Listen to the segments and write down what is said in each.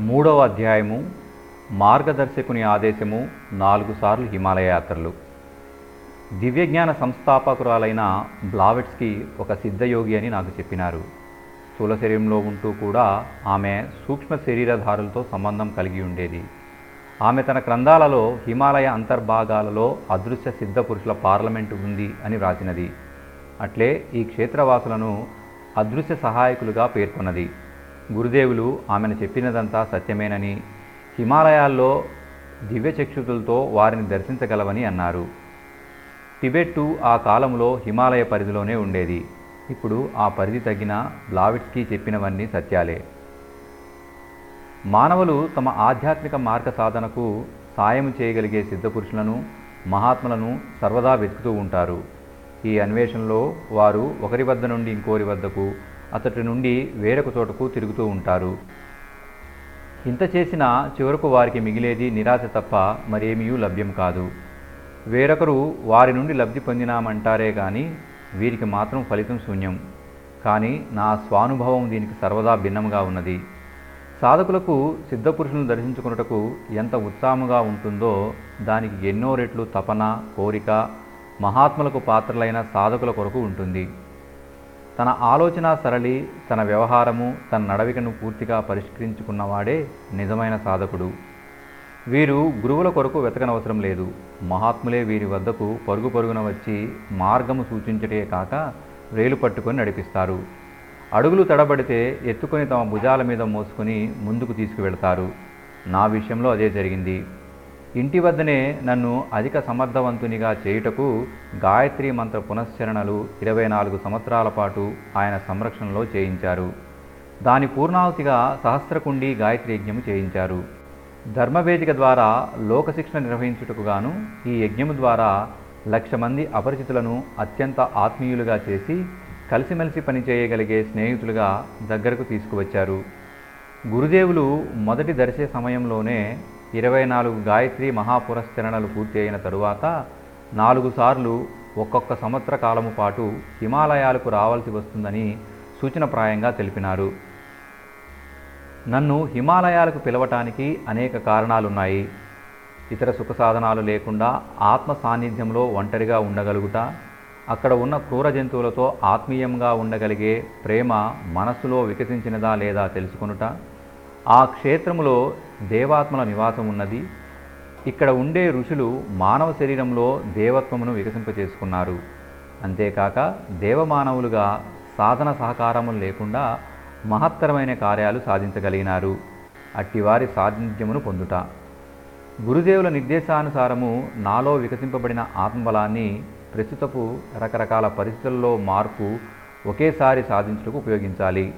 మూడవ అధ్యాయము మార్గదర్శకుని ఆదేశము నాలుగు సార్లు హిమాలయ యాత్రలు. దివ్యజ్ఞాన సంస్థాపకురాలైన బ్లావెట్స్కి ఒక సిద్ధయోగి అని నాకు చెప్పినారు. స్థూల శరీరంలో ఉంటూ కూడా ఆమె సూక్ష్మ శరీరధారులతో సంబంధం కలిగి ఉండేది. ఆమె తన గ్రంథాలలో హిమాలయ అంతర్భాగాలలో అదృశ్య సిద్ధ పురుషుల పార్లమెంటు ఉంది అని వ్రాసినది. అట్లే ఈ క్షేత్రవాసులను అదృశ్య సహాయకులుగా పేర్కొన్నది. గురుదేవులు ఆమెను చెప్పినదంతా సత్యమేనని హిమాలయాల్లో దివ్యచక్షుతులతో వారిని దర్శించగలవని అన్నారు. టిబెట్టు ఆ కాలంలో హిమాలయ పరిధిలోనే ఉండేది. ఇప్పుడు ఆ పరిధి తగ్గిన బ్లావిట్స్కి చెప్పినవన్నీ సత్యాలే. మానవులు తమ ఆధ్యాత్మిక మార్గ సాధనకు సాయం చేయగలిగే సిద్ధపురుషులను మహాత్ములను సర్వదా వెతుకుతూ ఉంటారు. ఈ అన్వేషణలో వారు ఒకరి వద్ద నుండి ఇంకోరి వద్దకు అతడి నుండి వేరొక చోటకు తిరుగుతూ ఉంటారు. ఇంత చేసినా చివరకు వారికి మిగిలేది నిరాశ తప్ప మరేమీ లభ్యం కాదు. వేరొకరు వారి నుండి లబ్ధి పొందినామంటారే కానీ వీరికి మాత్రం ఫలితం శూన్యం. కానీ నా స్వానుభవం దీనికి సర్వదా భిన్నంగా ఉన్నది. సాధకులకు సిద్ధపురుషులను దర్శించుకున్నటకు ఎంత ఉత్సాహముగా ఉంటుందో దానికి ఎన్నో రెట్లు తపన కోరిక మహాత్ములకు పాత్రలైన సాధకుల కొరకు ఉంటుంది. తన ఆలోచన సరళి తన వ్యవహారము తన నడవికను పూర్తిగా పరిష్కరించుకున్నవాడే నిజమైన సాధకుడు. వీరు గురువుల కొరకు వెతకనవసరం లేదు. మహాత్ములే వీరి వద్దకు పరుగు పరుగున వచ్చి మార్గము సూచించటే కాక రేలు పట్టుకొని నడిపిస్తారు. అడుగులు తడబడితే ఎత్తుకొని తమ భుజాల మీద మోసుకొని ముందుకు తీసుకువెళ్తారు. నా విషయంలో అదే జరిగింది. ఇంటి వద్దనే నన్ను అధిక సమర్థవంతునిగా చేయుటకు గాయత్రి మంత్ర పునశ్చరణలు ఇరవై నాలుగు సంవత్సరాల పాటు ఆయన సంరక్షణలో చేయించారు. దాని పూర్ణాహుతిగా సహస్రకుండి గాయత్రి యజ్ఞము చేయించారు. ధర్మవేదిక ద్వారా లోకశిక్షణ నిర్వహించుటకు గాను ఈ యజ్ఞము ద్వారా లక్ష మంది అపరిచితులను అత్యంత ఆత్మీయులుగా చేసి కలిసిమెలిసి పనిచేయగలిగే స్నేహితులుగా దగ్గరకు తీసుకువచ్చారు. గురుదేవులు మొదటి దర్శే సమయంలోనే ఇరవై నాలుగు గాయత్రి మహాపురస్చరణలు పూర్తి అయిన తరువాత నాలుగు సార్లు ఒక్కొక్క సంవత్సర కాలము పాటు హిమాలయాలకు రావాల్సి వస్తుందని సూచనప్రాయంగా తెలిపినారు. నన్ను హిమాలయాలకు పిలవటానికి అనేక కారణాలున్నాయి. ఇతర సుఖ సాధనాలు లేకుండా ఆత్మ సాన్నిధ్యంలో ఒంటరిగా ఉండగలుగుట అక్కడ ఉన్న క్రూర జంతువులతో ఆత్మీయంగా ఉండగలిగే ప్రేమ మనస్సులో వికసించినదా లేదా తెలుసుకొనుట ఆ క్షేత్రములో దేవాత్మల నివాసం ఉన్నది. ఇక్కడ ఉండే ఋషులు మానవ శరీరంలో దేవత్వమును వికసింపచేసుకున్నారు. అంతేకాక దేవమానవులుగా సాధన సహకారము లేకుండా మహత్తరమైన కార్యాలు సాధించగలిగినారు. అట్టివారి సాన్నిధ్యమును పొందుట. గురుదేవుల నిర్దేశానుసారము నాలో వికసింపబడిన ఆత్మబలాన్ని ప్రస్తుతపు రకరకాల పరిస్థితుల్లో మార్పు ఒకేసారి సాధించుటకు ఉపయోగించాలి.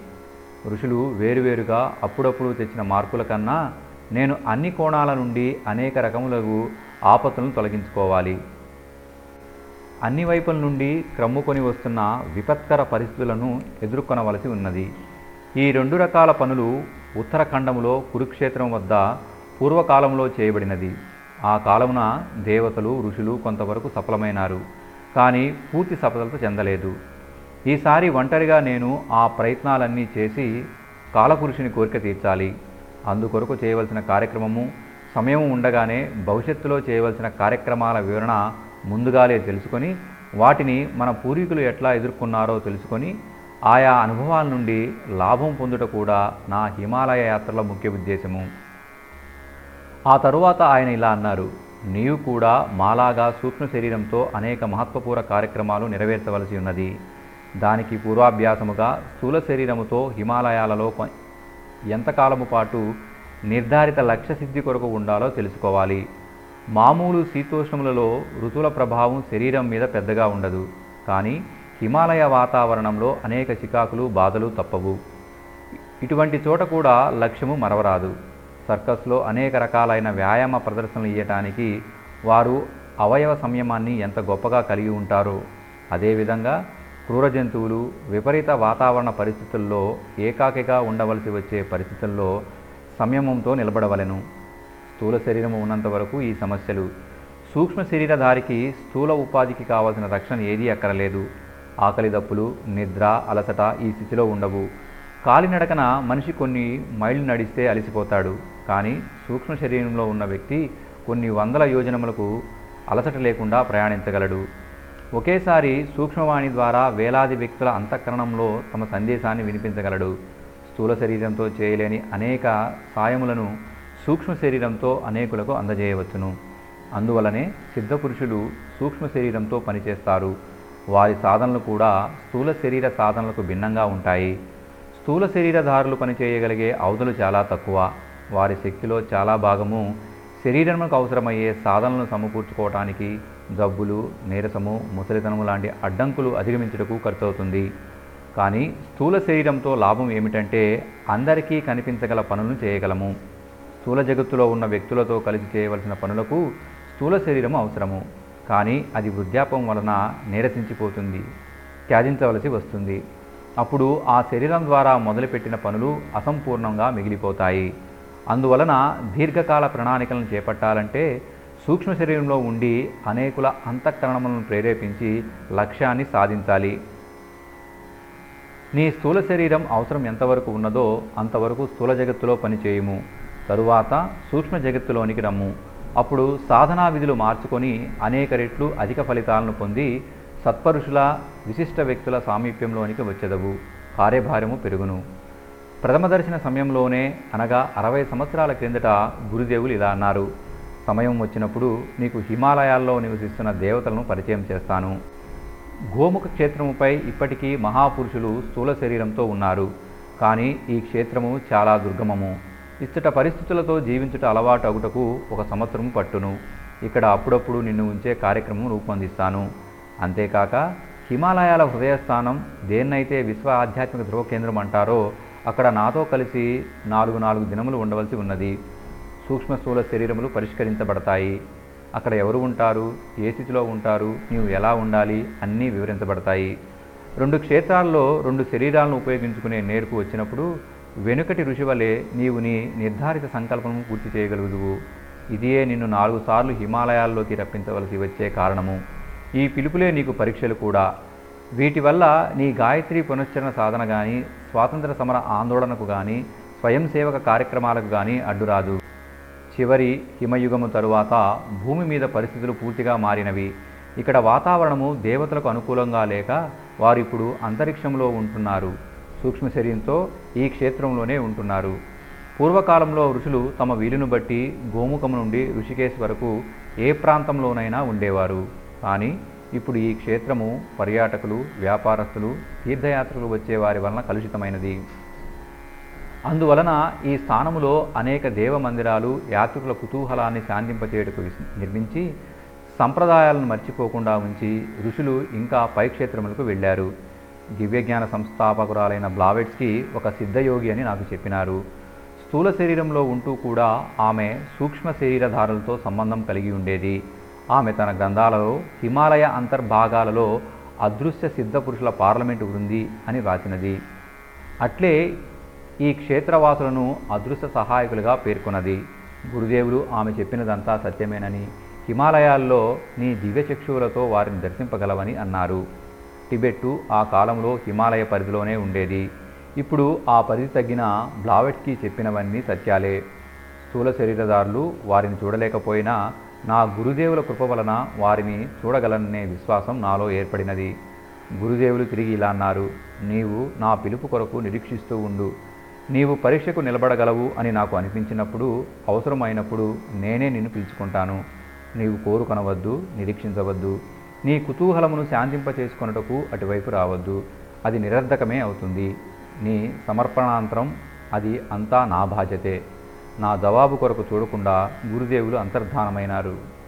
ఋషులు వేరువేరుగా అప్పుడప్పుడు తెచ్చిన మార్పుల కన్నా నేను అన్ని కోణాల నుండి అనేక రకములకు ఆపత్తులను తొలగించుకోవాలి. అన్ని వైపుల నుండి క్రమ్ముకొని వస్తున్న విపత్కర పరిస్థితులను ఎదుర్కొనవలసి ఉన్నది. ఈ రెండు రకాల పనులు ఉత్తరఖండములో కురుక్షేత్రం వద్ద పూర్వకాలంలో చేయబడినది. ఆ కాలమున దేవతలు ఋషులు కొంతవరకు సఫలమైనారు. కానీ పూర్తి సఫలత చెందలేదు. ఈసారి ఒంటరిగా నేను ఆ ప్రయత్నాలన్నీ చేసి కాలపురుషుని కోరిక తీర్చాలి. అందుకొరకు చేయవలసిన కార్యక్రమము సమయం ఉండగానే భవిష్యత్తులో చేయవలసిన కార్యక్రమాల వివరణ ముందుగాలే తెలుసుకొని వాటిని మన పూర్వీకులు ఎట్లా ఎదుర్కొన్నారో తెలుసుకొని ఆయా అనుభవాల నుండి లాభం పొందుట కూడా నా హిమాలయ యాత్రల ముఖ్య ఉద్దేశము. ఆ తరువాత ఆయన ఇలా అన్నారు నీవు కూడా మాలాగా సూక్ష్మ శరీరంతో అనేక మహత్వపూర్వ కార్యక్రమాలు నెరవేర్చవలసి ఉన్నది. దానికి పూర్వాభ్యాసముగా స్థూల శరీరముతో హిమాలయాలలో ఎంతకాలము పాటు నిర్ధారిత లక్ష్య సిద్ధి కొరకు ఉండాలో తెలుసుకోవాలి. మామూలు శీతోష్ణములలో ఋతువుల ప్రభావం శరీరం మీద పెద్దగా ఉండదు కానీ హిమాలయ వాతావరణంలో అనేక చికాకులు బాధలు తప్పవు. ఇటువంటి చోట కూడా లక్ష్యము మరవరాదు. సర్కస్లో అనేక రకాలైన వ్యాయామ ప్రదర్శనలు ఇవ్వటానికి వారు అవయవ సంయమాన్ని ఎంత గొప్పగా కలిగి ఉంటారో అదేవిధంగా క్రూర జంతువులు విపరీత వాతావరణ పరిస్థితుల్లో ఏకాకిగా ఉండవలసి వచ్చే పరిస్థితుల్లో సంయమంతో నిలబడవలెను. స్థూల శరీరము ఉన్నంత వరకు ఈ సమస్యలు. సూక్ష్మ శరీరధారికి స్థూల ఉపాధికి కావలసిన రక్షణ ఏదీ అక్కరలేదు. ఆకలి దప్పులు నిద్ర అలసట ఈ స్థితిలో ఉండవు. కాలినడకన మనిషి కొన్ని మైళ్ళు నడిస్తే అలసిపోతాడు. కానీ సూక్ష్మ శరీరంలో ఉన్న వ్యక్తి కొన్ని వందల యోజనములకు అలసట లేకుండా ప్రయాణించగలడు. ఒకేసారి సూక్ష్మవాణి ద్వారా వేలాది వ్యక్తుల అంతఃకరణంలో తమ సందేశాన్ని వినిపించగలడు. స్థూల శరీరంతో చేయలేని అనేక సాయములను సూక్ష్మ శరీరంతో అనేకులకు అందజేయవచ్చును. అందువలనే సిద్ధపురుషులు సూక్ష్మ శరీరంతో పనిచేస్తారు. వారి సాధనలు కూడా స్థూల శరీర సాధనలకు భిన్నంగా ఉంటాయి. స్థూల శరీరధారులు పనిచేయగలిగే అవధులు చాలా తక్కువ. వారి శక్తిలో చాలా భాగము శరీరంకు అవసరమయ్యే సాధనలను సమకూర్చుకోవటానికి జబ్బులు నీరసము ముసలితనము లాంటి అడ్డంకులు అధిగమించుటకు ఖర్చవుతుంది. కానీ స్థూల శరీరంతో లాభం ఏమిటంటే అందరికీ కనిపించగల పనులను చేయగలము. స్థూల జగత్తులో ఉన్న వ్యక్తులతో కలిసి చేయవలసిన పనులకు స్థూల శరీరం అవసరము. కానీ అది వృద్ధాపం వలన నీరసించిపోతుంది త్యాజించవలసి వస్తుంది. అప్పుడు ఆ శరీరం ద్వారా మొదలుపెట్టిన పనులు అసంపూర్ణంగా మిగిలిపోతాయి. అందువలన దీర్ఘకాల ప్రణాళికలను చేపట్టాలంటే సూక్ష్మ శరీరంలో ఉండి అనేకుల అంతఃకరణములను ప్రేరేపించి లక్ష్యాన్ని సాధించాలి. నీ స్థూల శరీరం అవసరం ఎంతవరకు ఉన్నదో అంతవరకు స్థూల జగత్తులో పనిచేయము. తరువాత సూక్ష్మ జగత్తులోనికి రమ్ము. అప్పుడు సాధనా విధులు మార్చుకొని అనేక రెట్లు అధిక ఫలితాలను పొంది సత్పరుషుల విశిష్ట వ్యక్తుల సామీప్యంలోనికి వచ్చెదవు. కార్యభారము పెరుగును. ప్రథమ దర్శన సమయంలోనే అనగా అరవై సంవత్సరాల క్రిందట గురుదేవులు ఇలా అన్నారు సమయం వచ్చినప్పుడు నీకు హిమాలయాల్లో నివసిస్తున్న దేవతలను పరిచయం చేస్తాను. గోముఖ క్షేత్రముపై ఇప్పటికీ మహాపురుషులు స్థూల శరీరంతో ఉన్నారు కానీ ఈ క్షేత్రము చాలా దుర్గమము. ఇచ్చట పరిస్థితులతో జీవించుట అలవాటు అగుటకు ఒక సంవత్సరం పట్టును. ఇక్కడ అప్పుడప్పుడు నిన్ను ఉంచే కార్యక్రమం రూపొందిస్తాను. అంతేకాక హిమాలయాల హృదయస్థానం దేన్నైతే విశ్వ ఆధ్యాత్మిక ధ్రువ కేంద్రం అంటారో అక్కడ నాతో కలిసి నాలుగు నాలుగు దినములు ఉండవలసి ఉన్నది. సూక్ష్మ స్థూల శరీరములు పరిష్కరించబడతాయి. అక్కడ ఎవరు ఉంటారు? ఏ స్థితిలో ఉంటారు? నీవు ఎలా ఉండాలి? అన్నీ వివరించబడతాయి. రెండు క్షేత్రాల్లో రెండు శరీరాలను ఉపయోగించుకునే నేర్పు వచ్చినప్పుడు వెనుకటి ఋషి వలె నీవు నీ నిర్ధారిత సంకల్పము పూర్తి చేయగలుగుదువు. ఇదియే నిన్ను నాలుగు సార్లు హిమాలయాల్లోకి రప్పించవలసి వచ్చే కారణము. ఈ పిలుపులే నీకు పరీక్షలు కూడా. వీటి వల్ల నీ గాయత్రి పునశ్చరణ సాధన కానీ స్వాతంత్ర సమర ఆందోళనకు కానీ స్వయం సేవక కార్యక్రమాలకు కానీ అడ్డురాదు. చివరి హిమయుగము తరువాత భూమి మీద పరిస్థితులు పూర్తిగా మారినవి. ఇక్కడ వాతావరణము దేవతలకు అనుకూలంగా లేక వారు ఇప్పుడు అంతరిక్షంలో ఉంటున్నారు. సూక్ష్మ శరీరంతో ఈ క్షేత్రంలోనే ఉంటున్నారు. పూర్వకాలంలో ఋషులు తమ వీలును బట్టి గోముఖం నుండి ఋషికేశ్ వరకు ఏ ప్రాంతంలోనైనా ఉండేవారు. కానీ ఇప్పుడు ఈ క్షేత్రము పర్యాటకులు వ్యాపారస్తులు తీర్థయాత్రలు వచ్చే వారి వలన కలుషితమైనది. అందువలన ఈ స్థానములో అనేక దేవ మందిరాలు యాత్రికుల కుతూహలాన్ని శాంతింపచేయటకు నిర్మించి సంప్రదాయాలను మర్చిపోకుండా ఉంచి ఋషులు ఇంకా పై క్షేత్రములకు వెళ్ళారు. దివ్యజ్ఞాన సంస్థాపకురాలైన బ్లావెట్స్కి ఒక సిద్ధయోగి అని నాకు చెప్పినారు. స్థూల శరీరంలో ఉంటూ కూడా ఆమె సూక్ష్మ శరీరధారులతో సంబంధం కలిగి ఉండేది. ఆమె తన గ్రంథాలలో హిమాలయ అంతర్భాగాలలో అదృశ్య సిద్ధ పురుషుల పార్లమెంటు ఉంది అని వ్రాసినది. అట్లే ఈ క్షేత్రవాసులను అదృశ్య సహాయకులుగా పేర్కొన్నది. గురుదేవులు ఆమె చెప్పినదంతా సత్యమేనని హిమాలయాల్లో నీ దివ్యచక్షువులతో వారిని దర్శింపగలవని అన్నారు. టిబెట్టు ఆ కాలంలో హిమాలయ పరిధిలోనే ఉండేది. ఇప్పుడు ఆ పరిధి తగ్గిన బ్లావెట్కి చెప్పినవన్నీ సత్యాలే. స్థూల శరీరదారులు వారిని చూడలేకపోయినా నా గురుదేవుల కృప వలన వారిని చూడగలననే విశ్వాసం నాలో ఏర్పడినది. గురుదేవులు తిరిగి ఇలా అన్నారు నీవు నా పిలుపు కొరకు నిరీక్షిస్తూ ఉండు. నీవు పరీక్షకు నిలబడగలవు అని నాకు అనిపించినప్పుడు అవసరమైనప్పుడు నేనే నిన్ను పిలుచుకుంటాను. నీవు కోరుకొనవద్దు నిరీక్షించవద్దు. నీ కుతూహలమును శాంతింపచేసుకొనుటకు అటువైపు రావద్దు. అది నిరర్ధకమే అవుతుంది. నీ సమర్పణాంతరం అది అంతా నా బాధ్యతే. నా జవాబు కొరకు చూడకుండా గురుదేవులు అంతర్ధానమైనారు.